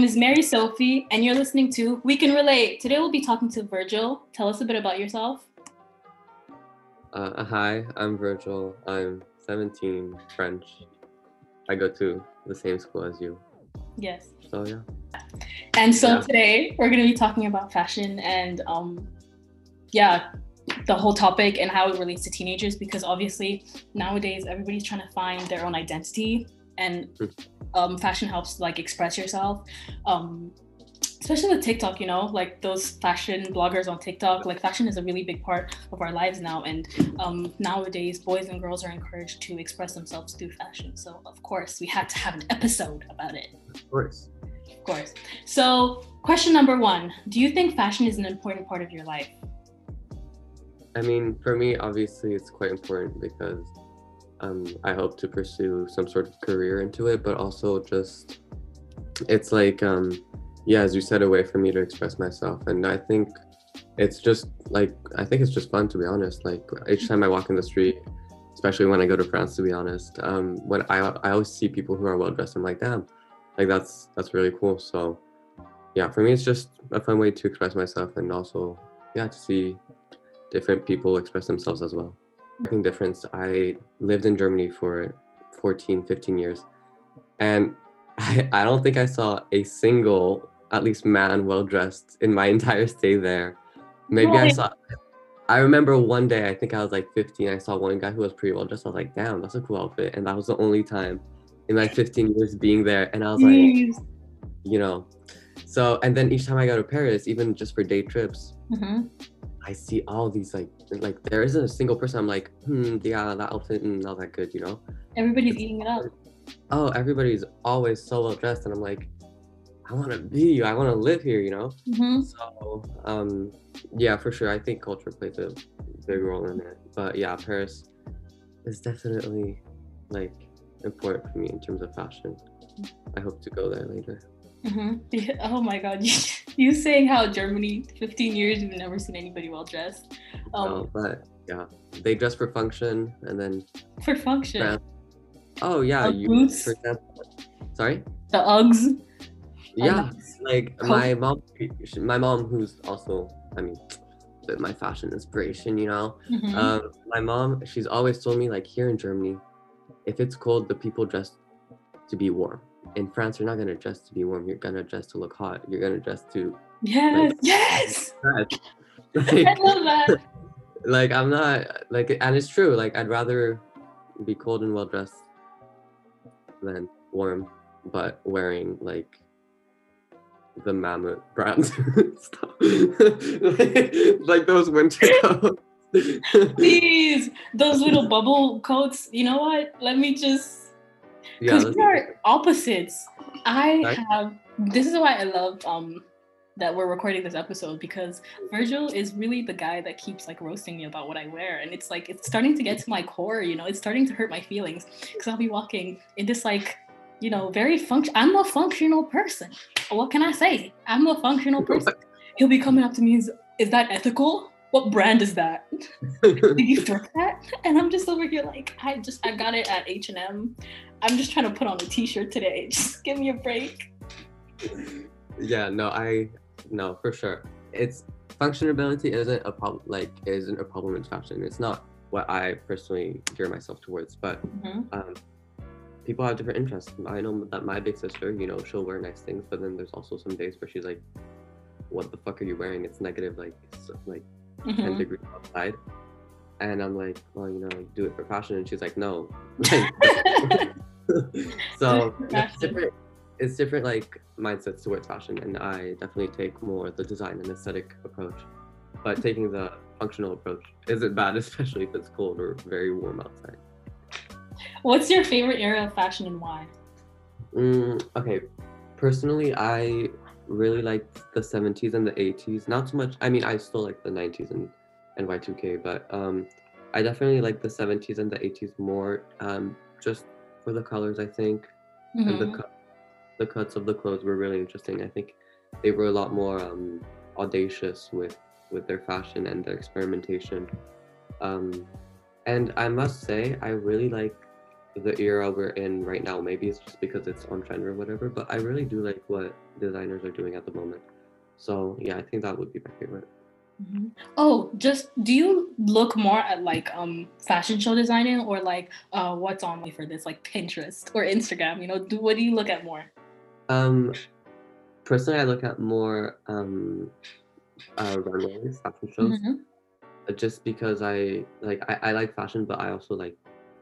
name is Mary Sophie, and you're listening to We Can Relate. Today we'll be talking to Virgil. Tell us a bit about yourself. Uh, hi, I'm Virgil. I'm 17, French. I go to the same school as you. Yes. So yeah. And so Yeah. today we're going to be talking about fashion and um, yeah, the whole topic and how it relates to teenagers because obviously nowadays everybody's trying to find their own identity and um, fashion helps like express yourself. Um, especially with TikTok, you know, like those fashion bloggers on TikTok, like fashion is a really big part of our lives now. And um, nowadays, boys and girls are encouraged to express themselves through fashion. So, of course, we had to have an episode about it. Of course. Of course. So, question number one Do you think fashion is an important part of your life? I mean, for me, obviously, it's quite important because um, I hope to pursue some sort of career into it, but also just it's like, um, yeah, as you said, a way for me to express myself. And I think it's just like, I think it's just fun, to be honest. Like, each time I walk in the street, especially when I go to France, to be honest, um, when I, I always see people who are well dressed, I'm like, damn, like, that's, that's really cool. So, yeah, for me, it's just a fun way to express myself and also, yeah, to see different people express themselves as well. Difference. I lived in Germany for 14, 15 years, and I, I don't think I saw a single, at least man, well dressed in my entire stay there. Maybe I saw. I remember one day, I think I was like 15. I saw one guy who was pretty well dressed. I was like, "Damn, that's a cool outfit," and that was the only time in my 15 years being there. And I was like, you know, so and then each time I go to Paris, even just for day trips, Mhm. I see all these like like there isn't a single person I'm like, hmm, yeah, that outfit mm, not that good, you know? Everybody's eating it up. Oh, everybody's always so well dressed, and I'm like, I want to be you. I want to live here, you know? Mhm. So, um, yeah, for sure. I think culture plays a big role in it. But yeah, Paris is definitely like important for me in terms of fashion. I hope to go there later. Mhm. Yeah, Oh my God. You, you saying how Germany, 15 years, you've never seen anybody well dressed. Um, No, but yeah, they dress for function, and then for function. Oh yeah, you boots? for example. Sorry. The Uggs. Yeah, like my mom, my mom, who's also, I mean, my fashion inspiration, you know. Mhm. Um, my mom, she's always told me like here in Germany, if it's cold, the people dress to be warm. In France, you're not gonna dress to be warm. You're gonna dress to look hot. You're gonna dress to yes. Yes. dress. I like, love that. like I'm not like, and it's true. Like I'd rather be cold and well dressed than warm, but wearing like the mammoth brand stuff, like, like those winter coats. Please, those little bubble coats. You know what? Let me just because let's- we are opposites. I Right. have. This is why I love um that we're recording this episode because Virgil is really the guy that keeps like roasting me about what I wear, and it's like it's starting to get to my core. You know, it's starting to hurt my feelings because I'll be walking in this like you know very function. I'm a functional person. What can I say? I'm a functional person. He'll be coming up to me. Is, is that ethical? What brand is that? Did you throw that? And I'm just over here like, I just I got it at H and M. I'm just trying to put on a T-shirt today. Just give me a break. yeah no i no for sure it's functionability isn't a problem like isn't a problem in fashion it's not what i personally gear myself towards but Mhm. um people have different interests i know that my big sister you know she'll wear nice things but then there's also some days where she's like what the fuck are you wearing it's negative like so, like 10 Mhm. degrees outside. And i'm like well you know do it for fashion. And she's like no. So it's different it's different like mindsets towards fashion. And i definitely take more the design and aesthetic approach. But taking the functional approach isn't bad especially if it's cold or very warm outside. What's your favorite era of fashion and why? Mm, okay, personally, I really like the 70s and the 80s. Not so much. I mean, I still like the 90s and and Y2K, but um, I definitely like the 70s and the 80s more. Um, just for the colors, I think, and the Mhm. cut, the cuts of the clothes were really interesting. I think they were a lot more um, audacious with with their fashion and their experimentation. Um, and I must say, I really like the era we're in right now. Maybe it's just because it's on trend or whatever, but I really do like what designers are doing at the moment. So yeah, I think that would be my favorite. Mm-hmm. Oh, just do you look more at like um fashion show designing or like uh what's on me for this like Pinterest or Instagram? You know, do what do you look at more? Um, personally, I look at more um uh runways, fashion shows, Mm-hmm. just because I like I, I like fashion, but I also like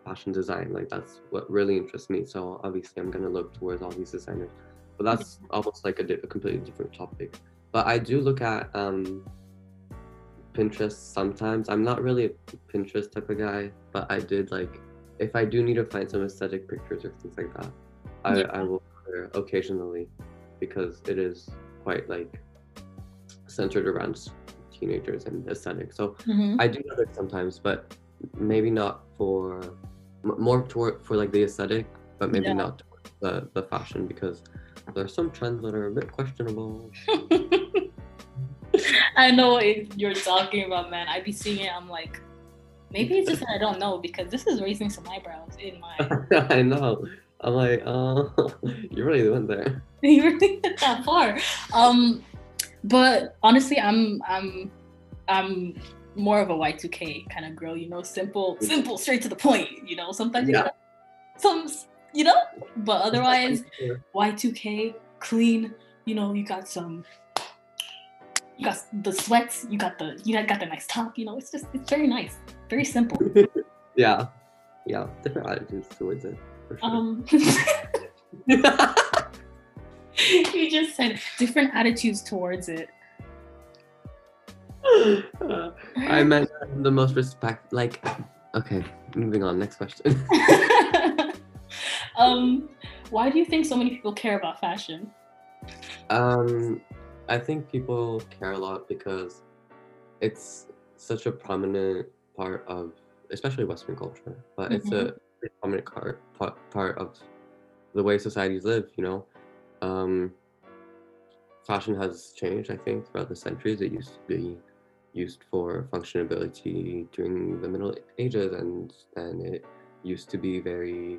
fashion design. Like that's what really interests me. So obviously, I'm gonna look towards all these designers. But that's almost like a, di- a completely different topic. But I do look at um Pinterest sometimes. I'm not really a Pinterest type of guy, but I did like if I do need to find some aesthetic pictures or things like that, I, Yeah. I will occasionally because it is quite like centered around teenagers and aesthetic. So Mm-hmm. I do it sometimes, but maybe not for more toward for like the aesthetic, but maybe Yeah. not the the fashion because there are some trends that are a bit questionable. I know what you're talking about, man. I'd be seeing it. I'm like, maybe it's just that I don't know because this is raising some eyebrows in my. I know. I'm like, oh, you really went there. you really get that far. Um, but honestly, I'm I'm I'm more of a Y2K kind of girl. You know, simple, simple, straight to the point. You know, sometimes you Yeah. gotta, some, you know, but otherwise, Y2K, clean. You know, you got some. You got the sweats. You got the you got the nice top. You know, it's just it's very nice, very simple. yeah, yeah, different attitudes towards it. Sure. Um, you just said different attitudes towards it. I meant the most respect. Like, okay, moving on. Next question. um, why do you think so many people care about fashion? Um, I think people care a lot because it's such a prominent part of, especially Western culture, but it's a prominent part, part part of the way societies live. You know, um, fashion has changed. I think throughout the centuries, it used to be used for functionability during the Middle Ages, and then it used to be very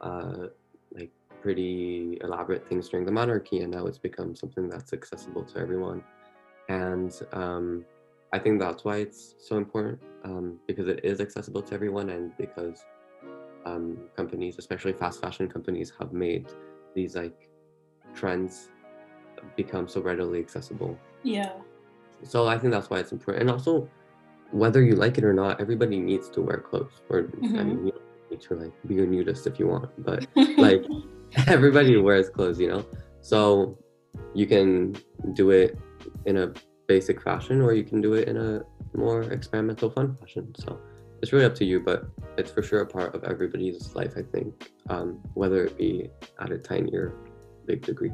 uh, like pretty elaborate things during the monarchy, and now it's become something that's accessible to everyone. And um, I think that's why it's so important um, because it is accessible to everyone, and because um, companies, especially fast fashion companies, have made these like trends become so readily accessible. Yeah. So I think that's why it's important, and also whether you like it or not, everybody needs to wear clothes. Or I Mhm. mean, you don't need to like be a nudist if you want, but like everybody wears clothes, you know. So you can do it in a basic fashion, or you can do it in a more experimental, fun fashion. So it's really up to you, but it's for sure a part of everybody's life, I think, um, whether it be at a tiny or big degree.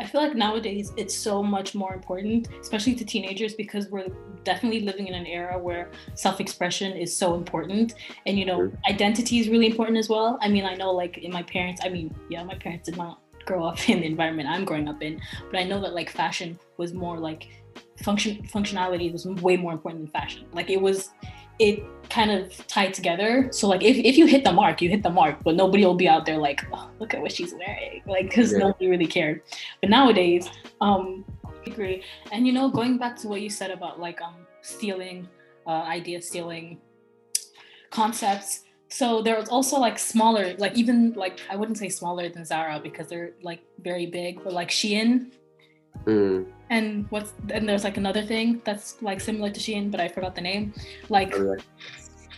I feel like nowadays it's so much more important, especially to teenagers, because we're definitely living in an era where self-expression is so important, and you know, Mhm. identity is really important as well. I mean, I know like in my parents, I mean, yeah, my parents did not grow up in the environment I'm growing up in, but I know that like fashion was more like function functionality was way more important than fashion. Like it was, it kind of tied together. So like if, if you hit the mark, you hit the mark, but nobody will be out there like, oh, look at what she's wearing, like because Yeah. nobody really cared. But nowadays, um, I agree. And you know, going back to what you said about like um stealing, uh, idea stealing concepts. So there was also like smaller, like even like I wouldn't say smaller than Zara because they're like very big, but like Shein Mm, and what's and there's like another thing that's like similar to Shein, but I forgot the name. Like Ali-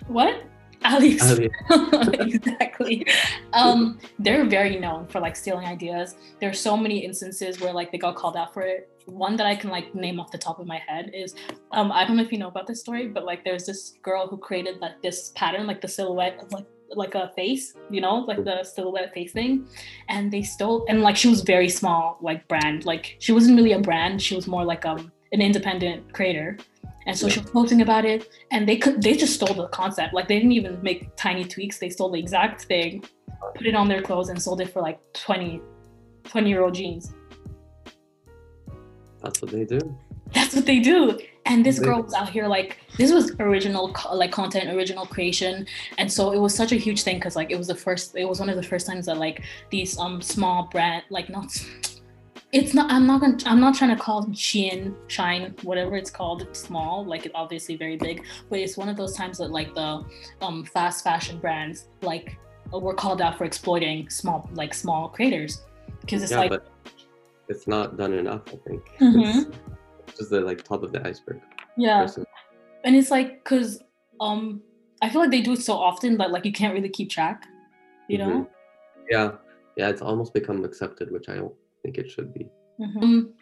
what? AliExpress. Ali- exactly. Um, they're very known for like stealing ideas. There's so many instances where like they got called out for it. One that I can like name off the top of my head is um, I don't know if you know about this story, but like there's this girl who created like this pattern, like the silhouette of like like a face, you know, like the silhouette face thing. And they stole and like she was very small, like brand. Like she wasn't really a brand, she was more like um an independent creator. And so Yeah. she was posting about it and they could they just stole the concept. Like they didn't even make tiny tweaks. They stole the exact thing, put it on their clothes and sold it for like 20 20 year old jeans. That's what they do. That's what they do. And this girl was out here like this was original like content original creation and so it was such a huge thing because like it was the first it was one of the first times that like these um small brand like not it's not i'm not gonna i'm not trying to call shein shine whatever it's called small like it's obviously very big but it's one of those times that like the um fast fashion brands like were called out for exploiting small like small creators because it's yeah, like but it's not done enough. I think Mhm. Just the like top of the iceberg. yeah personally. and it's like because um i feel like they do it so often that like you can't really keep track you know Mhm. Yeah, yeah, it's almost become accepted, which I don't think it should be. um,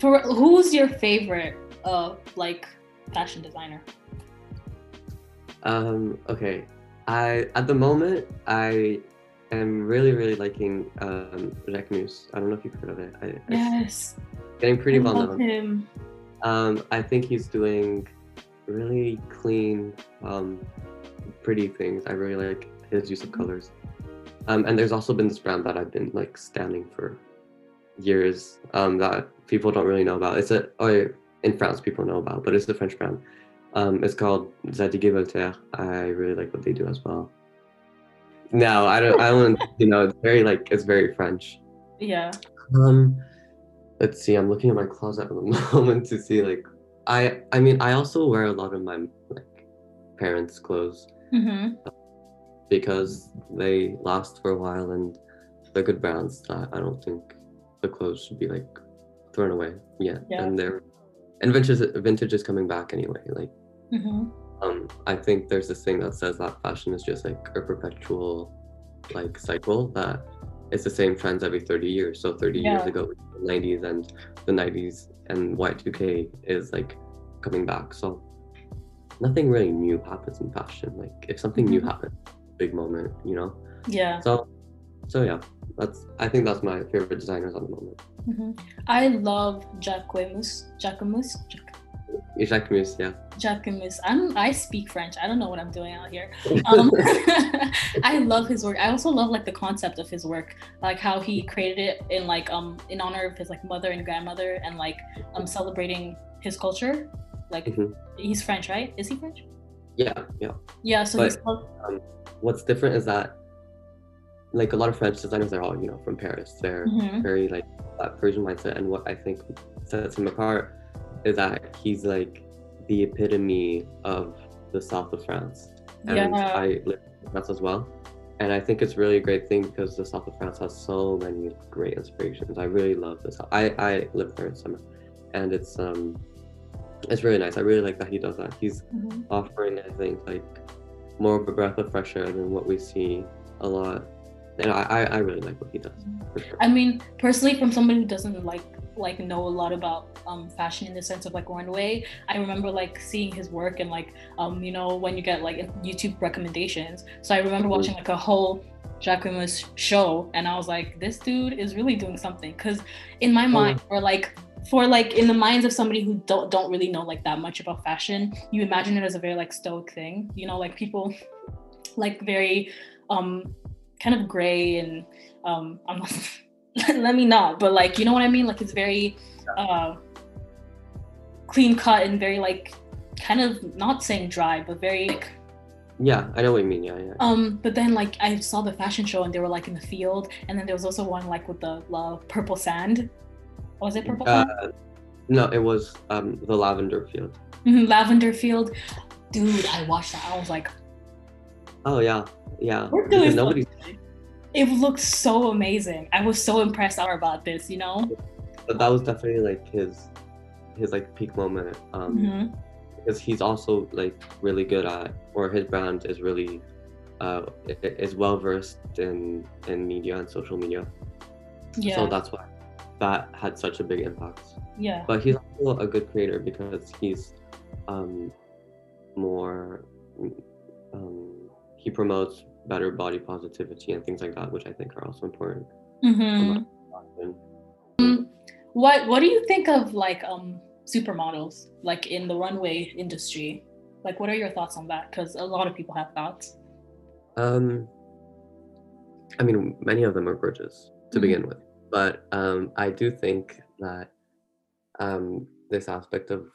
for who's your favorite uh like fashion designer Um, okay, I at the moment I am really really liking um Jacquemus. I don't know if you've heard of it. I, yes getting pretty I well love known. him Um, I think he's doing really clean, um, pretty things. I really like his use of colors. Um, and there's also been this brand that I've been like standing for years um, that people don't really know about. It's a or in France people know about, but it's a French brand. Um, it's called Zadig Voltaire. I really like what they do as well. No, I don't. I don't. You know, it's very like it's very French. yeah Um, let's see. I'm looking at my closet at the moment to see like I. I mean, I also wear a lot of my like parents' clothes mm-hmm. because they last for a while and they're good brands. That I don't think the clothes should be like thrown away yet. Yeah. And they're and vintage vintage is coming back anyway. Like Mm-hmm. um, I think there's this thing that says that fashion is just like a perpetual like cycle that it's the same trends every 30 years. So 30 years ago, the 90s and the 90s and Y2K is like coming back. So nothing really new happens in fashion. Like if something new Mhm. happens, big moment, you know. yeah So so yeah, that's I think that's my favorite designers at the moment. hmm I love Jacquemus. Jacquemus. Jacques Mus, yeah. Jacquemus. I'm. I speak French. I don't know what I'm doing out here. Um, I love his work. I also love like the concept of his work, like how he created it in like um in honor of his like mother and grandmother, and like um celebrating his culture. Like Mhm. he's French, right? Is he French? Yeah, yeah. Yeah. So But- love- What's different is that like a lot of French designers they're all, you know, from Paris. They're Mhm. very like that Parisian mindset and what I think sets him apart that he's like the epitome of the south of France. And Yeah. I live in France as well. And I think it's really a great thing because the south of France has so many great inspirations. I really love this. I, I live there in summer and it's um it's really nice. I really like that he does that. He's Mhm. offering I think like more of a breath of fresh air than what we see a lot. And I, I, really like what he does sure. I mean, personally, from somebody who doesn't like like know a lot about um, fashion in the sense of like runway, I remember like seeing his work and like um, you know when you get like YouTube recommendations. So I remember Mhm. watching like a whole Jacquemus show, and I was like, this dude is really doing something. Because in my mind, or like for like in the minds of somebody who don't don't really know like that much about fashion, you imagine it as a very like stoic thing. You know, like people like very um kind of gray and um I'm not let me not, but like you know what I mean? Like it's very uh clean cut and very like kind of not saying dry, but very like Yeah, I know what you mean. Yeah, yeah. um but then like I saw the fashion show and they were like in the field and then there was also one like with the uh, purple sand. Was it purple Uh, sand? no, it was um the lavender field. Mhm, Lavender field. Dude, I watched that. I was like, Oh yeah, yeah. We're doing Because nobody, it looks so amazing. I was so impressed about this, you know? but that was definitely like his, his like peak moment. Um, Mhm. because he's also like really good at, or his brand is really, uh, is well versed in in media and social media. Yeah. So that's why that had such a big impact. yeah. But he's also a good creator because he's um, more. Um, he promotes better body positivity and things like that, which I think are also important. Mhm. What What do you think of like um supermodels like in the runway industry? Like, what are your thoughts on that? Because a lot of people have thoughts. Um, I mean, many of them are gorgeous to Mhm. begin with, but um, I do think that um, this aspect of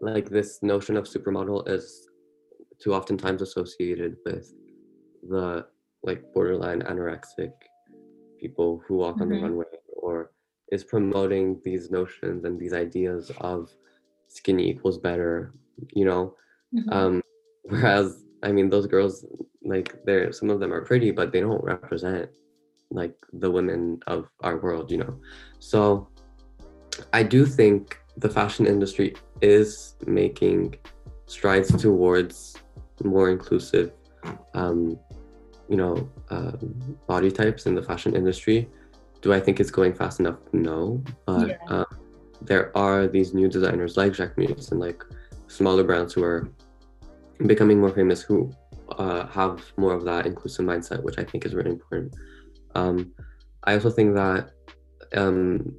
like this notion of supermodel is too oftentimes associated with the like borderline anorexic people who walk on the Mhm. runway or is promoting these notions and these ideas of skinny equals better you know Mhm. um whereas i mean those girls like they're some of them are pretty but they don't represent like the women of our world you know so i do think the fashion industry is making strides towards more inclusive um you know um, body types in the fashion industry do i think it's going fast enough no but Yeah. um, there are these new designers like Jacquemus and like smaller brands who are becoming more famous who uh, have more of that inclusive mindset, which I think is really important. Um, I also think that um,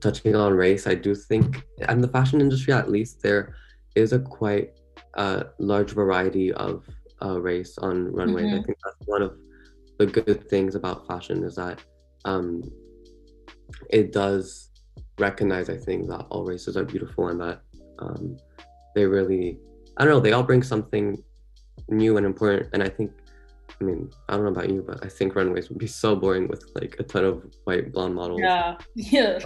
touching on race, I do think, and the fashion industry at least, there is a quite uh, large variety of uh, race on runways. I Mhm. think that's one of the good things about fashion is that um, it does recognize, I think, that all races are beautiful and that um, they really, I don't know, they all bring something new and important. And I think, I mean, I don't know about you, but I think runways would be so boring with like a ton of white blonde models. Yeah. Yeah.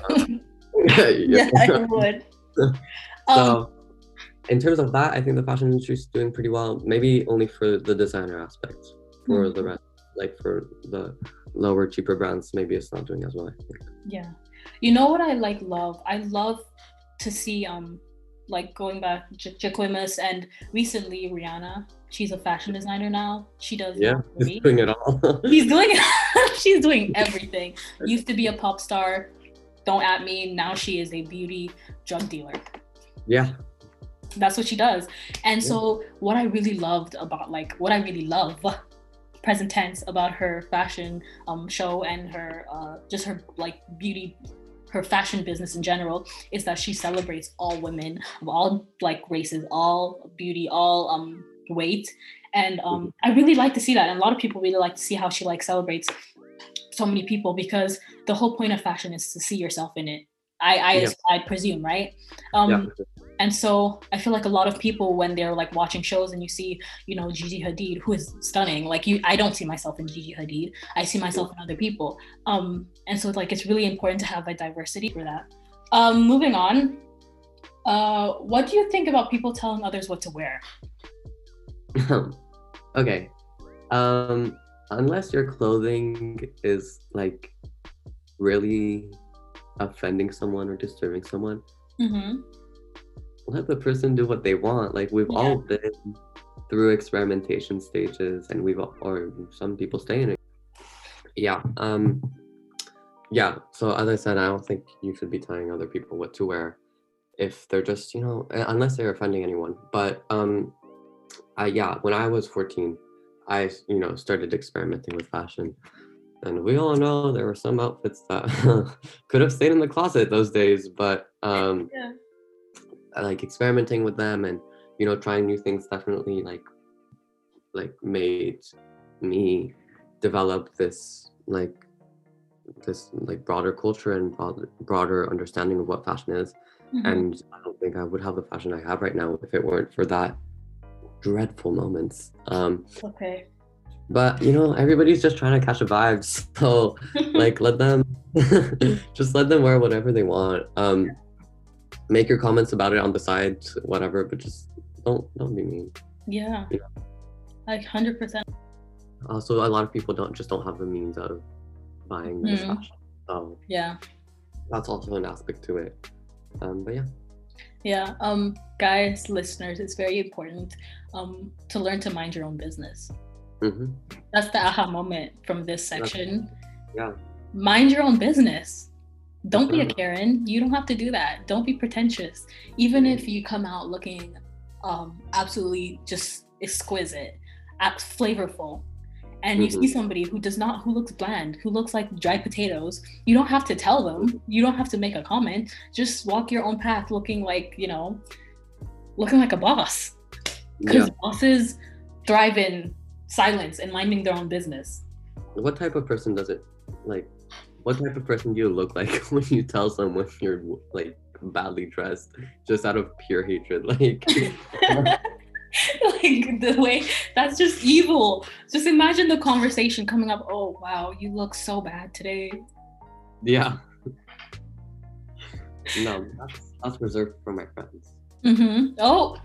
yeah. yeah, I would. Um, So, in terms of that, I think the fashion industry is doing pretty well. Maybe only for the designer aspect. For the Mhm. rest, like for the lower, cheaper brands, maybe it's not doing as well. I think. Yeah. You know what I like love? I love to see um like going back J- Jacquemus and recently Rihanna. She's a fashion designer now. She does Yeah, lingerie. he's doing it all. She's doing she's doing everything. Used to be a pop star. Don't at me. Now she is a beauty drug dealer. yeah, That's what she does. And Yeah. so what I really loved about like what I really love present tense about her fashion um show and her uh just her like beauty her fashion business in general is that she celebrates all women of all like races, all beauty, all um weight. And um I really like to see that. And a lot of people really like to see how she like celebrates so many people because the whole point of fashion is to see yourself in it. I I, Yeah. I presume, right? Um yeah. And so I feel like a lot of people when they're like watching shows and you see, you know, Gigi Hadid, who is stunning. Like you I don't see myself in Gigi Hadid. I see myself in other people. Um and so like it's really important to have a diversity for that. Um moving on. Uh what do you think about people telling others what to wear? okay. Um, unless your clothing is like really offending someone or disturbing someone, Mm-hmm. Let the person do what they want. Like we've all been through experimentation stages, and we've all, or some people stay in it. Yeah. Um. Yeah. So as I said, I don't think you should be telling other people what to wear if they're just you know uh, unless they're offending anyone. But um, I yeah, when I was fourteen, I you know started experimenting with fashion. And we all know there were some outfits that could have stayed in the closet those days, but um, Yeah. I like experimenting with them and you know trying new things definitely like like made me develop this like this like broader culture and broad, broader understanding of what fashion is Mhm. and i don't think i would have the fashion i have right now if it weren't for that dreadful moments um okay. but you know everybody's just trying to catch a vibe so like let them just let them wear whatever they want um make your comments about it on the side whatever but just don't don't be mean yeah. Yeah. Like hundred percent. also a lot of people don't just don't have the means of buying this Mhm. fashion so Yeah. that's also an aspect to it um but yeah Yeah. Um guys, listeners, it's very important um to learn to mind your own business. hmm That's the aha moment from this section. yeah Mind your own business. Don't be a Mhm. Karen. You don't have to do that. Don't be pretentious. Even if you come out looking um, absolutely just exquisite, flavorful, and you see Mhm. somebody who does not, who looks bland, who looks like dried potatoes, you don't have to tell them. You don't have to make a comment. Just walk your own path, looking like you know, looking like a boss. Because yeah bosses thrive in silence and minding their own business. what type of person does it like what type of person do you look like when you tell someone you're like badly dressed just out of pure hatred. Like like the way that's just evil. Just imagine the conversation coming up. Oh wow, you look so bad today. Yeah. No, that's that's reserved for my friends. Mm-hmm. Oh.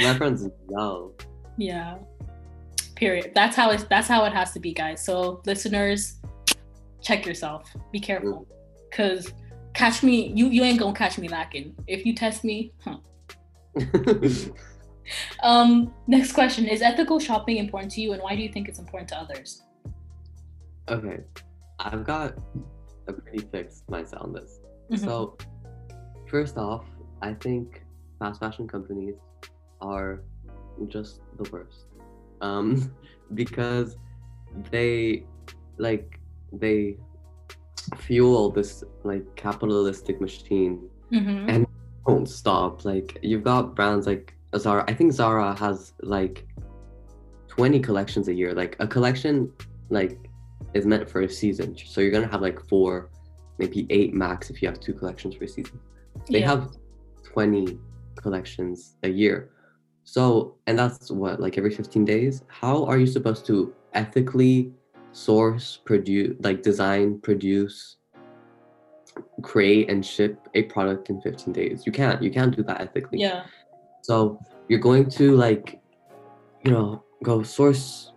my friends know. Yeah. Period. That's how it. That's how it has to be, guys. So listeners, check yourself. Be careful, cause catch me. You you ain't gonna catch me lacking. If you test me, huh? um, next question is ethical shopping important to you and why do you think it's important to others? Okay, I've got a pretty fixed mindset on this. Mm-hmm. So, first off, I think fast fashion companies are just the worst. Um, because they like they fuel this like capitalistic machine mm-hmm. and don't stop. Like you've got brands like Zara. I think Zara has like 20 collections a year. Like a collection like is meant for a season. So you're gonna have like four, maybe eight max if you have two collections for a season. They yeah. have 20 collections a year. So and that's what, like every 15 days? How are you supposed to ethically source, produce like design, produce create and ship a product in 15 days. You can't. You can't do that ethically. Yeah. So you're going to like, you know, go source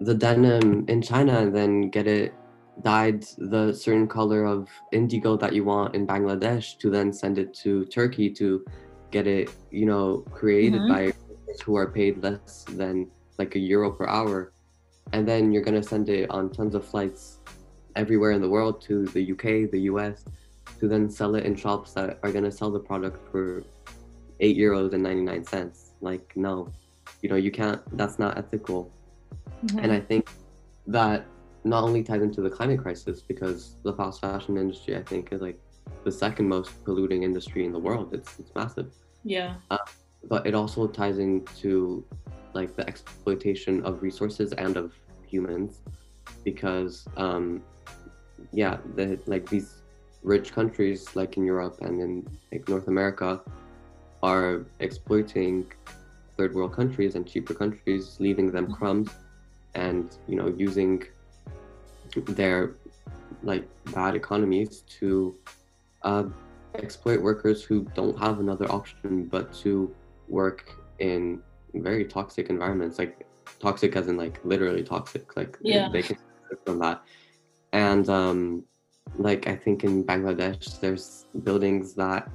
the denim in China and then get it dyed the certain color of indigo that you want in Bangladesh to then send it to Turkey to get it, you know, created mm-hmm. by who are paid less than like a euro per hour. And then you're gonna send it on tons of flights everywhere in the world to the UK, the US, to then sell it in shops that are gonna sell the product for eight euros and 99 cents. Like, no, you know, you can't, that's not ethical. Mm-hmm. And I think that not only ties into the climate crisis because the fast fashion industry, I think, is like the second most polluting industry in the world. It's, it's massive. Yeah. Uh, but it also ties into like the exploitation of resources and of humans because um, yeah, the, like these rich countries like in Europe and in like North America are exploiting third world countries and cheaper countries, leaving them crumbs and you know using their like bad economies to uh, exploit workers who don't have another option but to work in very toxic environments like toxic as in like literally toxic like yeah. they, can from that and um, like I think in Bangladesh, there's buildings that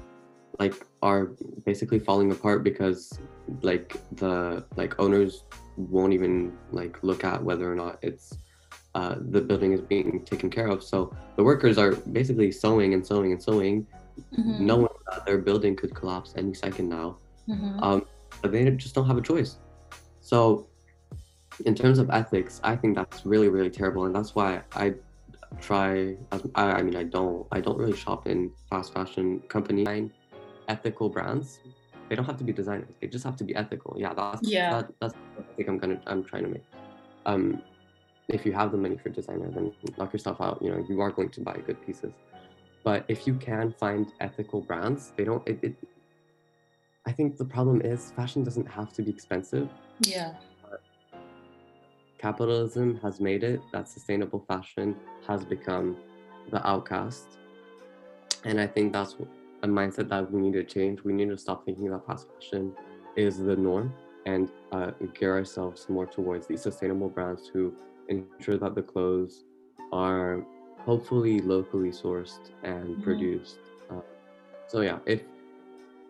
like are basically falling apart because like the like owners won't even like look at whether or not it's uh, the building is being taken care of. So the workers are basically sewing and sewing and sewing, mm-hmm. knowing that their building could collapse any second now. Mm-hmm. Um, they just don't have a choice. So in terms of ethics, I think that's really, really terrible. And that's why I try I, I mean i don't i don't really shop in fast fashion company ethical brands they don't have to be designers they just have to be ethical yeah that's yeah that, that's i think i'm gonna i'm trying to make um if you have the money for designer then knock yourself out you know you are going to buy good pieces but if you can find ethical brands they don't it, it i think the problem is fashion doesn't have to be expensive yeah capitalism has made it that sustainable fashion has become the outcast. And I think that's a mindset that we need to change. We need to stop thinking that fast fashion is the norm and uh, gear ourselves more towards these sustainable brands who ensure that the clothes are hopefully locally sourced and mm-hmm. produced. Uh, so yeah, if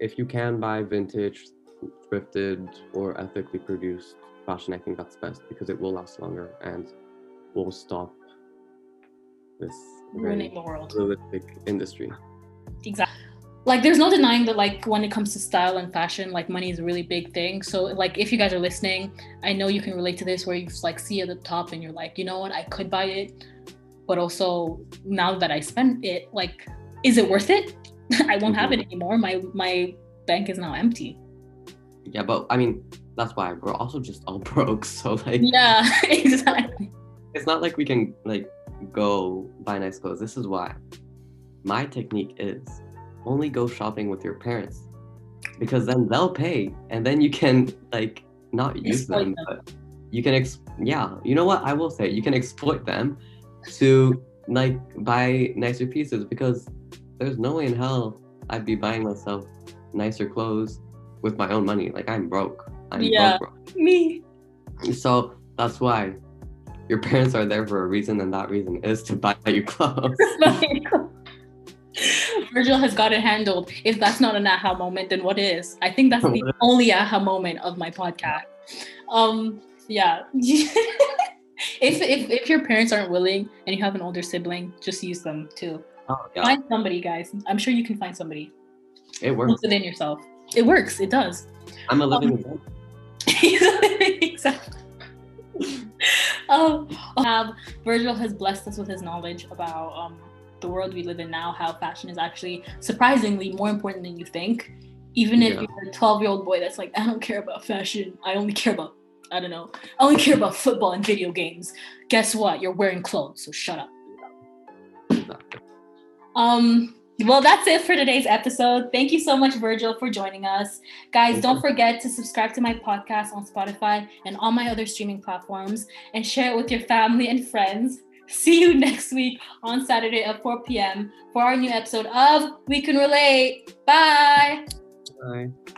if you can buy vintage, thrifted, or ethically produced fashion, I think that's best because it will last longer and will stop this ruining the world realistic industry. Exactly. Like there's no denying that like when it comes to style and fashion, like money is a really big thing. So like if you guys are listening, I know you can relate to this where you like see at the top and you're like, you know what, I could buy it, but also now that I spent it, like, is it worth it? I won't have it mm-hmm. anymore. My my bank is now empty. Yeah, but I mean, that's why we're also just all broke. So like Yeah, exactly. It's not like we can like go buy nice clothes. This is why. my technique is only go shopping with your parents because then they'll pay and then you can like not use Exploit them, them. but you can ex- yeah you know what i will say you can exploit them to like buy nicer pieces because there's no way in hell i'd be buying myself nicer clothes with my own money like i'm broke i'm Yeah. broke, Me. so that's why your parents are there for a reason and that reason is to buy you clothes Virgil has got it handled. If that's not an aha moment, then what is? I think that's the only aha moment of my podcast. Um, yeah. if, if if your parents aren't willing and you have an older sibling, just use them too. Oh, yeah Find somebody, guys. I'm sure you can find somebody. it works Within yourself. It works. It does. i'm a living Um, example exactly. um, have Virgil has blessed us with his knowledge about um, the world we live in now. How fashion is actually surprisingly more important than you think. Even if Yeah. you're a 12 year old boy that's like, I don't care about fashion. I only care about I don't know. I only care about football and video games. Guess what? You're wearing clothes, so shut up. Exactly. Um, well, that's it for today's episode. Thank you so much, Virgil, for joining us. Guys, Thank don't you. forget to subscribe to my podcast on Spotify and all my other streaming platforms and share it with your family and friends. See you next week on Saturday at 4 p.m. for our new episode of We Can Relate. Bye. Bye.